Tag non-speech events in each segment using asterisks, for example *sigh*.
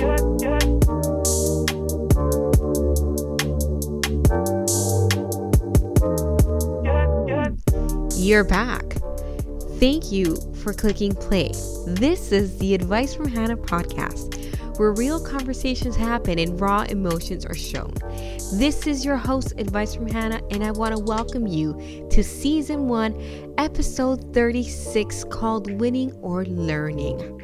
You're back. Thank you for clicking play. This is the Advice from Hannah podcast, where real conversations happen and raw emotions are shown. This is your host, Advice from Hannah, and I want to welcome you to season one, episode 36, called Winning or Learning.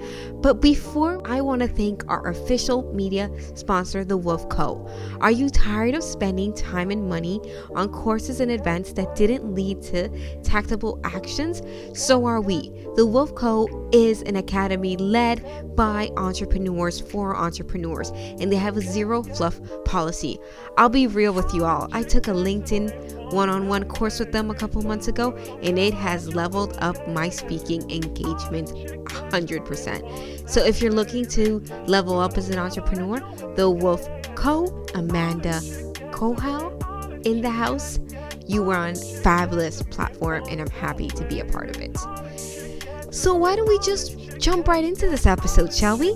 But before, I want to thank our official media sponsor, The Wolf Co. Are you tired of spending time and money on courses and events that didn't lead to tactable actions? So are we. The Wolf Co. is an academy led by entrepreneurs for entrepreneurs, and they have a zero fluff policy. I'll be real with you all. I took a LinkedIn one on one course with them a couple months ago, and it has leveled up my speaking engagement 100%. So if you're looking to level up as an entrepreneur, the Wolf Co. Amanda Kohal in the house. You are on fabulous platform, and I'm happy to be a part of it. So why don't we just jump right into this episode, shall we?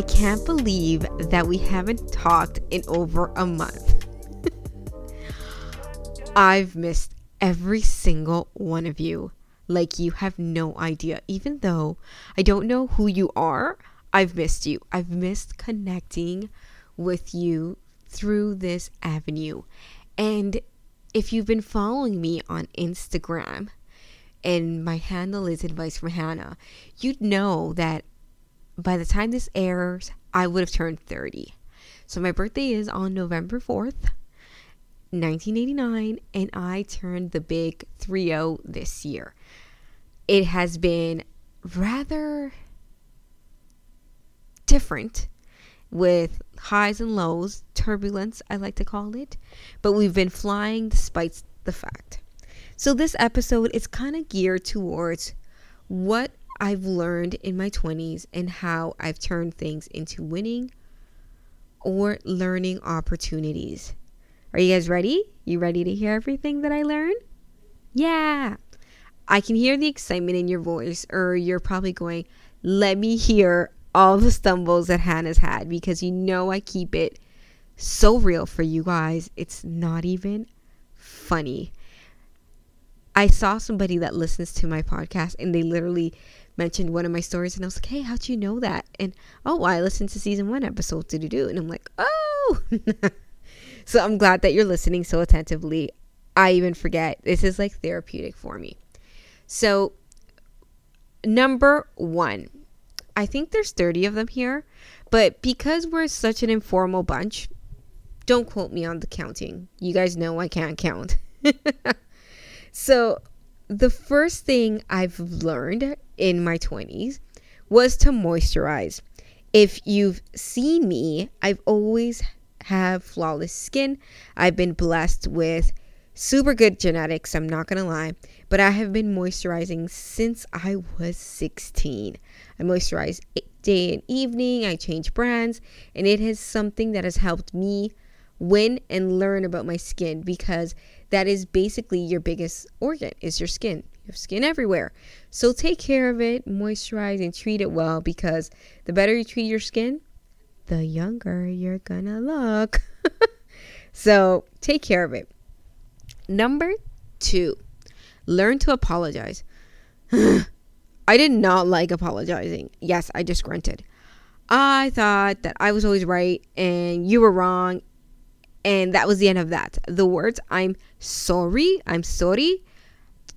I can't believe that we haven't talked in over a month. *laughs* I've missed every single one of you. Like you have no idea. Even though I don't know who you are, I've missed you. I've missed connecting with you through this avenue. And if you've been following me on Instagram, and my handle is Advice from Hannah, you'd know that by the time this airs, I would have turned 30. So my birthday is on November 4th, 1989, and I turned the big 3 0 this year. It has been rather different with highs and lows, turbulence, I like to call it, but we've been flying despite the fact. So this episode is kind of geared towards what I've learned in my 20s and how I've turned things into winning or learning opportunities. Are you guys ready? You ready to hear everything that I learned? Yeah. I can hear the excitement in your voice, or you're probably going, let me hear all the stumbles that Hannah's had because you know I keep it so real for you guys. It's not even funny. I saw somebody that listens to my podcast and they literally mentioned one of my stories and I was like, hey, how'd you know that? And oh, I listened to season one episode to do. And I'm like, oh. *laughs* so I'm glad that you're listening so attentively. I even forget. This is like therapeutic for me. So, number one, I think there's 30 of them here, but because we're such an informal bunch, don't quote me on the counting. You guys know I can't count. *laughs* so, the first thing I've learned in my 20s was to moisturize. If you've seen me, I've always have flawless skin. I've been blessed with super good genetics, I'm not going to lie, but I have been moisturizing since I was 16. I moisturize day and evening, I change brands, and it is something that has helped me win and learn about my skin because that is basically your biggest organ is your skin you have skin everywhere. So take care of it, moisturize, and treat it well because the better you treat your skin, the younger you're gonna look. *laughs* so take care of it. Number two, learn to apologize. *sighs* I did not like apologizing. Yes, I just grunted. I thought that I was always right and you were wrong. And that was the end of that. The words I'm sorry, I'm sorry,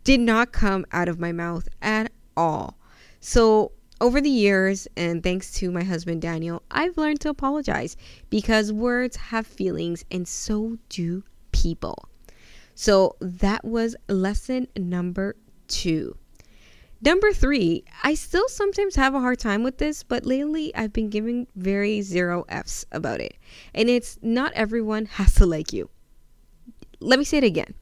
did not come out of my mouth at all. So, over the years, and thanks to my husband Daniel, I've learned to apologize because words have feelings and so do people. So, that was lesson number two. Number three, I still sometimes have a hard time with this, but lately I've been giving very zero F's about it. And it's not everyone has to like you. Let me say it again.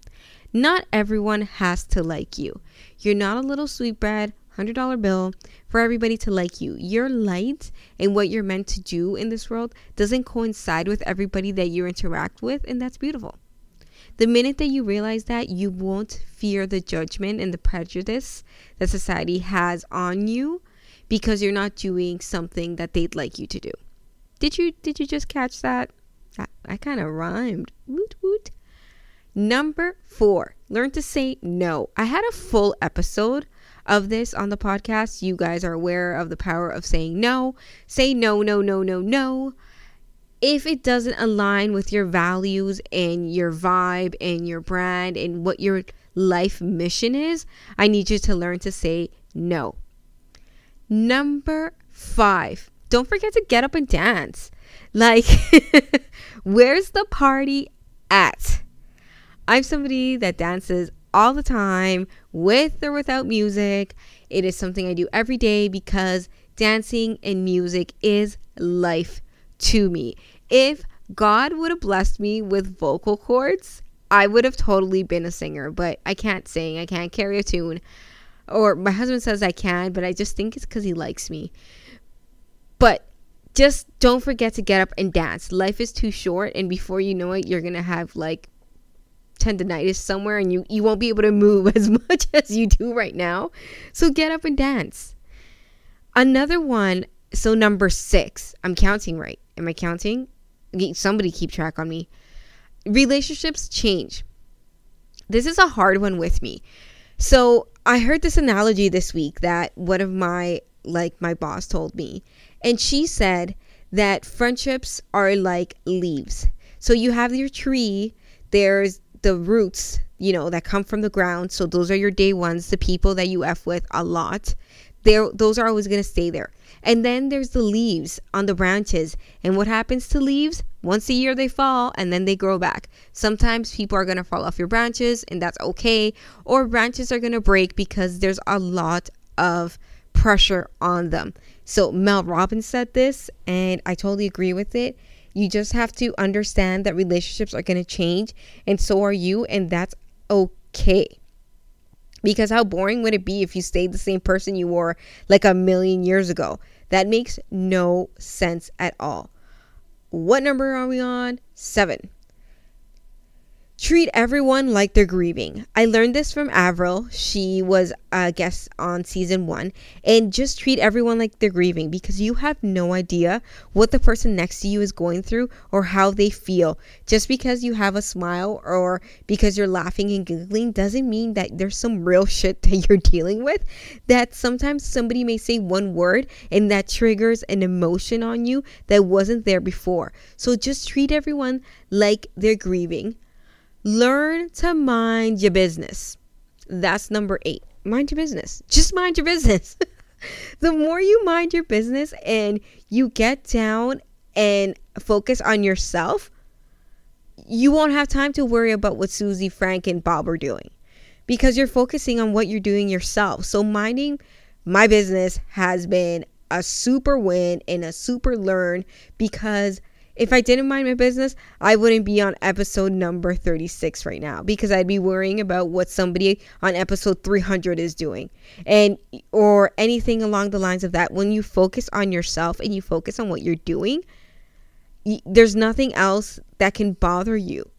Not everyone has to like you. You're not a little sweetbread, $100 bill for everybody to like you. Your light and what you're meant to do in this world doesn't coincide with everybody that you interact with, and that's beautiful. The minute that you realize that, you won't fear the judgment and the prejudice that society has on you because you're not doing something that they'd like you to do. Did you did you just catch that? I, I kind of rhymed. Woot woot. Number 4. Learn to say no. I had a full episode of this on the podcast. You guys are aware of the power of saying no. Say no, no, no, no, no if it doesn't align with your values and your vibe and your brand and what your life mission is, I need you to learn to say no. Number five, don't forget to get up and dance. Like, *laughs* where's the party at? I'm somebody that dances all the time with or without music. It is something I do every day because dancing and music is life to me. If God would have blessed me with vocal cords, I would have totally been a singer, but I can't sing. I can't carry a tune. Or my husband says I can, but I just think it's because he likes me. But just don't forget to get up and dance. Life is too short, and before you know it, you're going to have like tendonitis somewhere and you, you won't be able to move *laughs* as much as you do right now. So get up and dance. Another one so number six, I'm counting right. Am I counting? Somebody keep track on me. Relationships change. This is a hard one with me. So I heard this analogy this week that one of my like my boss told me, and she said that friendships are like leaves. So you have your tree. There's the roots, you know, that come from the ground. So those are your day ones, the people that you f with a lot. There, those are always gonna stay there. And then there's the leaves on the branches. And what happens to leaves? Once a year they fall and then they grow back. Sometimes people are going to fall off your branches and that's okay. Or branches are going to break because there's a lot of pressure on them. So Mel Robbins said this and I totally agree with it. You just have to understand that relationships are going to change and so are you and that's okay. Because how boring would it be if you stayed the same person you were like a million years ago? That makes no sense at all. What number are we on? Seven. Treat everyone like they're grieving. I learned this from Avril. She was a guest on season one. And just treat everyone like they're grieving because you have no idea what the person next to you is going through or how they feel. Just because you have a smile or because you're laughing and giggling doesn't mean that there's some real shit that you're *laughs* dealing with. That sometimes somebody may say one word and that triggers an emotion on you that wasn't there before. So just treat everyone like they're grieving Learn to mind your business. That's number eight. Mind your business. Just mind your business. *laughs* the more you mind your business and you get down and focus on yourself, you won't have time to worry about what Susie, Frank, and Bob are doing because you're focusing on what you're doing yourself. So, minding my business has been a super win and a super learn because if I didn't mind my business, I wouldn't be on episode number 36 right now because I'd be worrying about what somebody on episode 300 is doing and or anything along the lines of that. When you focus on yourself and you focus on what you're doing, there's nothing else that can bother you.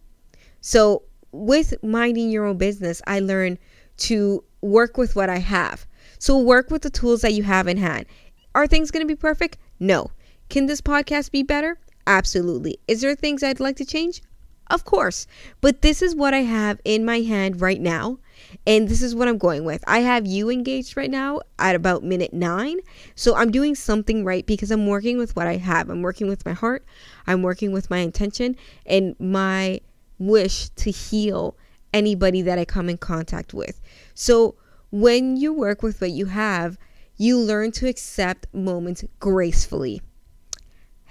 So, with minding your own business, I learned to work with what I have. So, work with the tools that you have in hand. Are things going to be perfect? No. Can this podcast be better? Absolutely. Is there things I'd like to change? Of course. But this is what I have in my hand right now. And this is what I'm going with. I have you engaged right now at about minute nine. So I'm doing something right because I'm working with what I have. I'm working with my heart. I'm working with my intention and my wish to heal anybody that I come in contact with. So when you work with what you have, you learn to accept moments gracefully.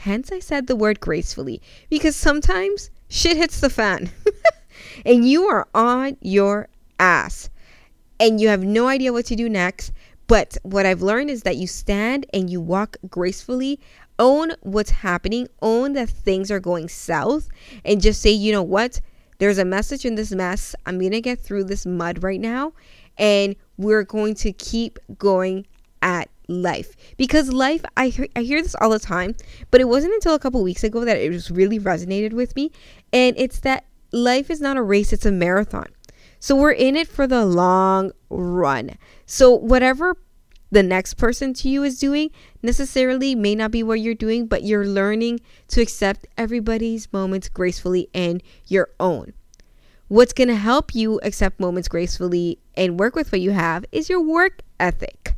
Hence, I said the word gracefully because sometimes shit hits the fan *laughs* and you are on your ass and you have no idea what to do next. But what I've learned is that you stand and you walk gracefully, own what's happening, own that things are going south, and just say, you know what? There's a message in this mess. I'm going to get through this mud right now, and we're going to keep going at life because life I hear, I hear this all the time but it wasn't until a couple weeks ago that it just really resonated with me and it's that life is not a race, it's a marathon. So we're in it for the long run. So whatever the next person to you is doing necessarily may not be what you're doing, but you're learning to accept everybody's moments gracefully and your own. What's going to help you accept moments gracefully and work with what you have is your work ethic.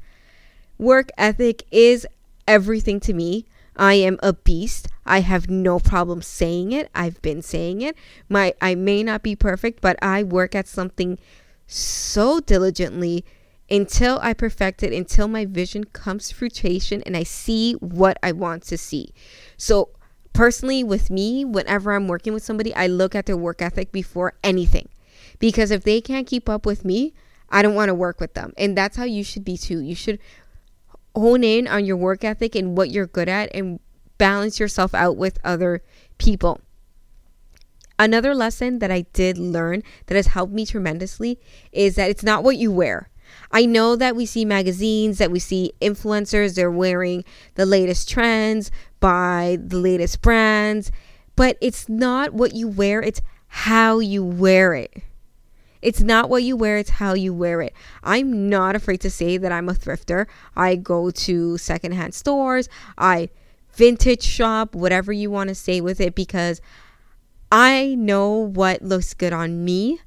Work ethic is everything to me. I am a beast. I have no problem saying it. I've been saying it. My I may not be perfect, but I work at something so diligently until I perfect it, until my vision comes to fruition and I see what I want to see. So, personally, with me, whenever I'm working with somebody, I look at their work ethic before anything. Because if they can't keep up with me, I don't want to work with them. And that's how you should be too. You should hone in on your work ethic and what you're good at and balance yourself out with other people. Another lesson that I did learn that has helped me tremendously is that it's not what you wear, I know that we see magazines, that we see influencers, they're wearing the latest trends by the latest brands, but it's not what you wear, it's how you wear it. It's not what you wear, it's how you wear it. I'm not afraid to say that I'm a thrifter. I go to secondhand stores, I vintage shop, whatever you want to say with it, because I know what looks good on me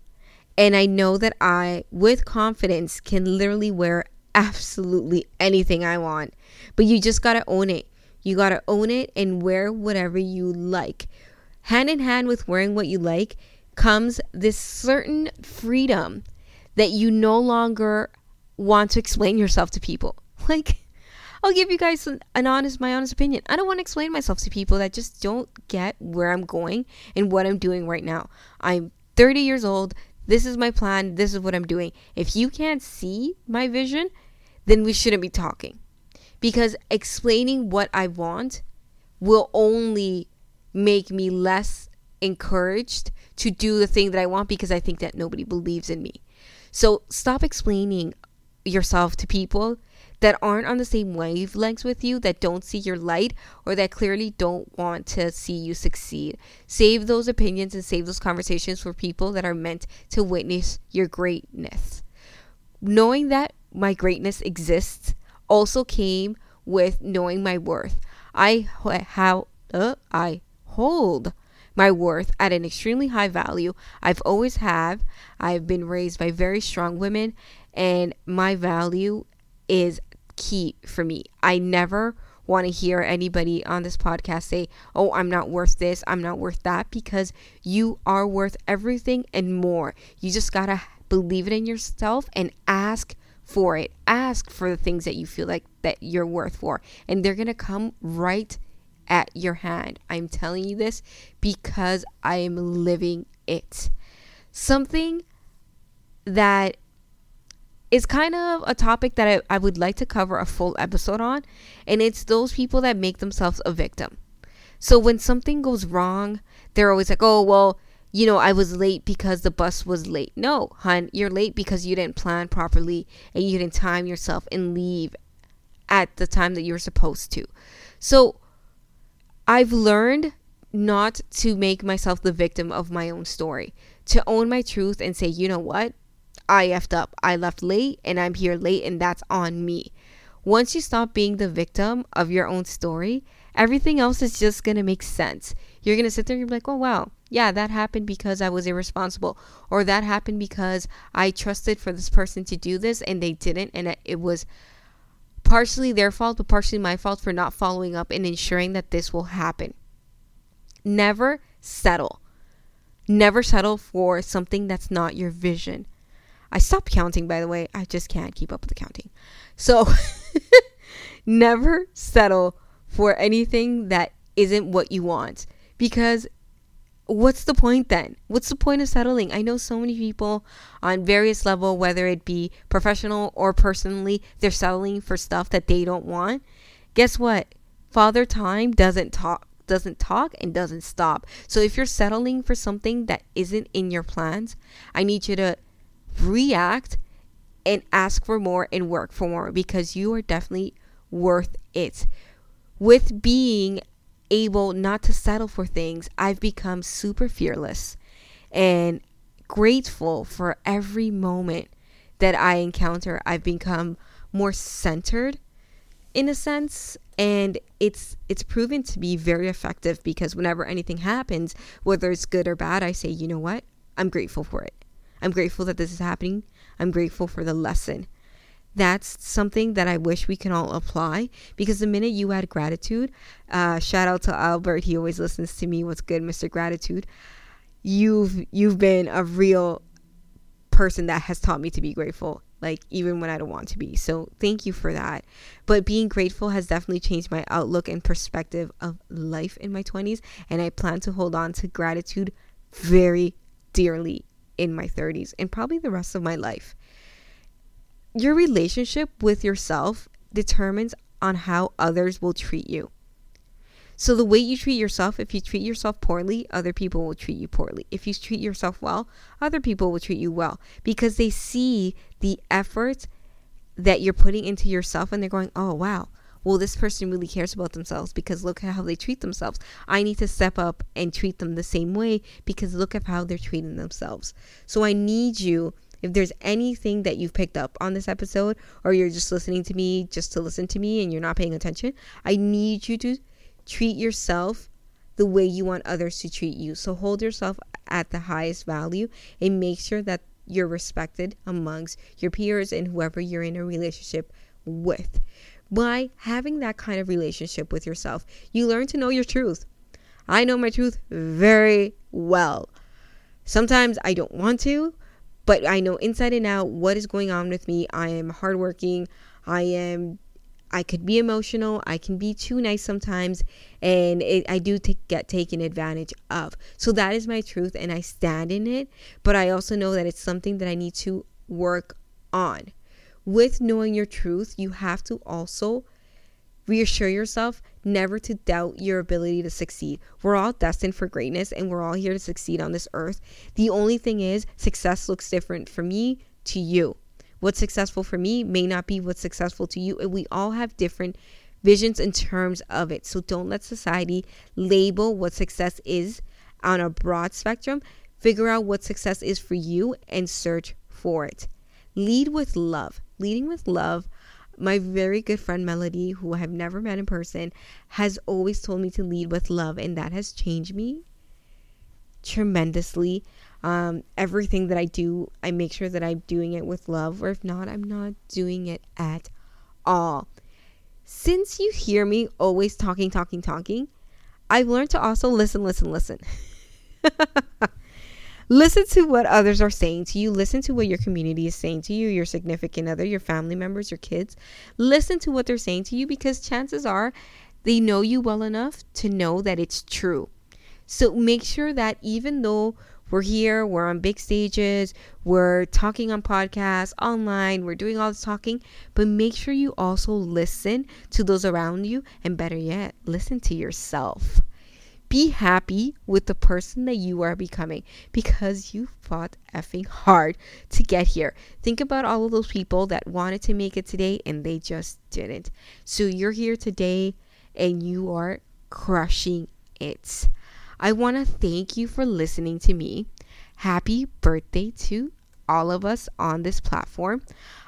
and I know that I, with confidence, can literally wear absolutely anything I want. But you just gotta own it. You gotta own it and wear whatever you like. Hand in hand with wearing what you like comes this certain freedom that you no longer want to explain yourself to people. *laughs* Like, I'll give you guys an honest, my honest opinion. I don't want to explain myself to people that just don't get where I'm going and what I'm doing right now. I'm 30 years old. This is my plan. This is what I'm doing. If you can't see my vision, then we shouldn't be talking. Because explaining what I want will only make me less encouraged to do the thing that I want because I think that nobody believes in me. So stop explaining yourself to people that aren't on the same wavelengths with you, that don't see your light, or that clearly don't want to see you succeed. Save those opinions and save those conversations for people that are meant to witness your greatness. Knowing that my greatness exists also came with knowing my worth. I how uh, I hold my worth at an extremely high value. I've always have. I've been raised by very strong women and my value is key for me. I never want to hear anybody on this podcast say, Oh, I'm not worth this, I'm not worth that, because you are worth everything and more. You just got to believe it in yourself and ask for it. Ask for the things that you feel like that you're worth for, and they're going to come right at your hand. I'm telling you this because I am living it. Something that is kind of a topic that I, I would like to cover a full episode on, and it's those people that make themselves a victim. So when something goes wrong, they're always like, oh, well, you know, I was late because the bus was late. No, hun, you're late because you didn't plan properly and you didn't time yourself and leave at the time that you're supposed to. So I've learned not to make myself the victim of my own story, to own my truth and say, you know what? I effed up. I left late and I'm here late and that's on me. Once you stop being the victim of your own story, everything else is just going to make sense. You're going to sit there and you're like, oh, wow, yeah, that happened because I was irresponsible. Or that happened because I trusted for this person to do this and they didn't. And it was partially their fault, but partially my fault for not following up and ensuring that this will happen. Never settle. Never settle for something that's not your vision. I stopped counting, by the way. I just can't keep up with the counting. So *laughs* never settle for anything that isn't what you want because what's the point then? What's the point of settling? I know so many people on various level whether it be professional or personally they're settling for stuff that they don't want. Guess what? Father time doesn't talk doesn't talk and doesn't stop. So if you're settling for something that isn't in your plans i need you to react and ask for more and work for more because you are definitely worth it. With being able not to settle for things, I've become super fearless and grateful for every moment that I encounter. I've become more centered in a sense and it's it's proven to be very effective because whenever anything happens whether it's good or bad i say you know what? I'm grateful for it. I'm grateful that this is happening. I'm grateful for the lesson that's something that i wish we can all apply because the minute you add gratitude uh, shout out to albert he always listens to me what's good mr gratitude you've you've been a real person that has taught me to be grateful like even when I don't want to be. So thank you for that. But being grateful has definitely changed my outlook and perspective of life in my 20s and I plan to hold on to gratitude very dearly in my 30s and probably the rest of my life. Your relationship with yourself determines on how others will treat you. So the way you treat yourself, if you treat yourself poorly, other people will treat you poorly. If you treat yourself well, other people will treat you well because they see the effort that you're putting into yourself and they're going, "Oh, wow. Well, this person really cares about themselves because look at how they treat themselves. I need to step up and treat them the same way because look at how they're treating themselves." So I need you if there's anything that you've picked up on this episode or you're just listening to me just to listen to me and you're not paying attention, I need you to treat yourself the way you want others to treat you. So hold yourself at the highest value and make sure that you're respected amongst your peers and whoever you're in a relationship with. By having that kind of relationship with yourself, you learn to know your truth. I know my truth very well. Sometimes I don't want to, but I know inside and out what is going on with me. I am hardworking. I am I could be emotional. I can be too nice sometimes, and it, I do t- get taken advantage of. So that is my truth, and I stand in it. But I also know that it's something that I need to work on. With knowing your truth, you have to also reassure yourself never to doubt your ability to succeed. We're all destined for greatness, and we're all here to succeed on this earth. The only thing is, success looks different for me to you. What's successful for me may not be what's successful to you. And we all have different visions in terms of it. So don't let society label what success is on a broad spectrum. Figure out what success is for you and search for it. Lead with love. Leading with love. My very good friend Melody, who I have never met in person, has always told me to lead with love, and that has changed me tremendously. Um, everything that I do, I make sure that I'm doing it with love, or if not, I'm not doing it at all. Since you hear me always talking, talking, talking, I've learned to also listen, listen, listen. *laughs* listen to what others are saying to you. Listen to what your community is saying to you, your significant other, your family members, your kids. Listen to what they're saying to you because chances are they know you well enough to know that it's true. So make sure that even though we're here, we're on big stages, we're talking on podcasts, online, we're doing all this talking, but make sure you also listen to those around you, and better yet, listen to yourself. Be happy with the person that you are becoming because you fought effing hard to get here. Think about all of those people that wanted to make it today and they just didn't. So you're here today and you are crushing it. I want to thank you for listening to me. Happy birthday to all of us on this platform.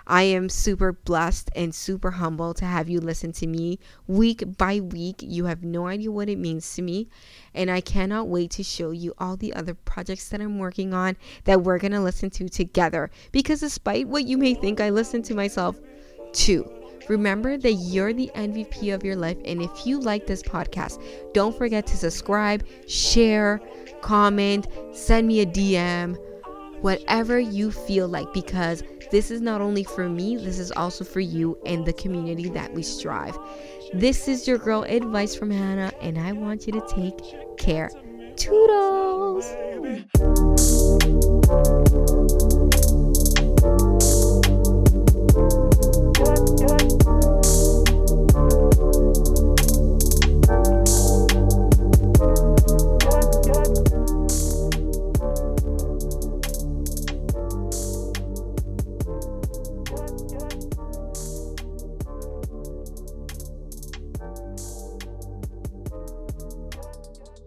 I am super blessed and super humble to have you listen to me week by week. You have no idea what it means to me. And I cannot wait to show you all the other projects that I'm working on that we're going to listen to together. Because despite what you may think, I listen to myself too. Remember that you're the MVP of your life. And if you like this podcast, don't forget to subscribe, share, comment, send me a DM, whatever you feel like because this is not only for me, this is also for you and the community that we strive. This is your girl advice from Hannah, and I want you to take care. Toodles!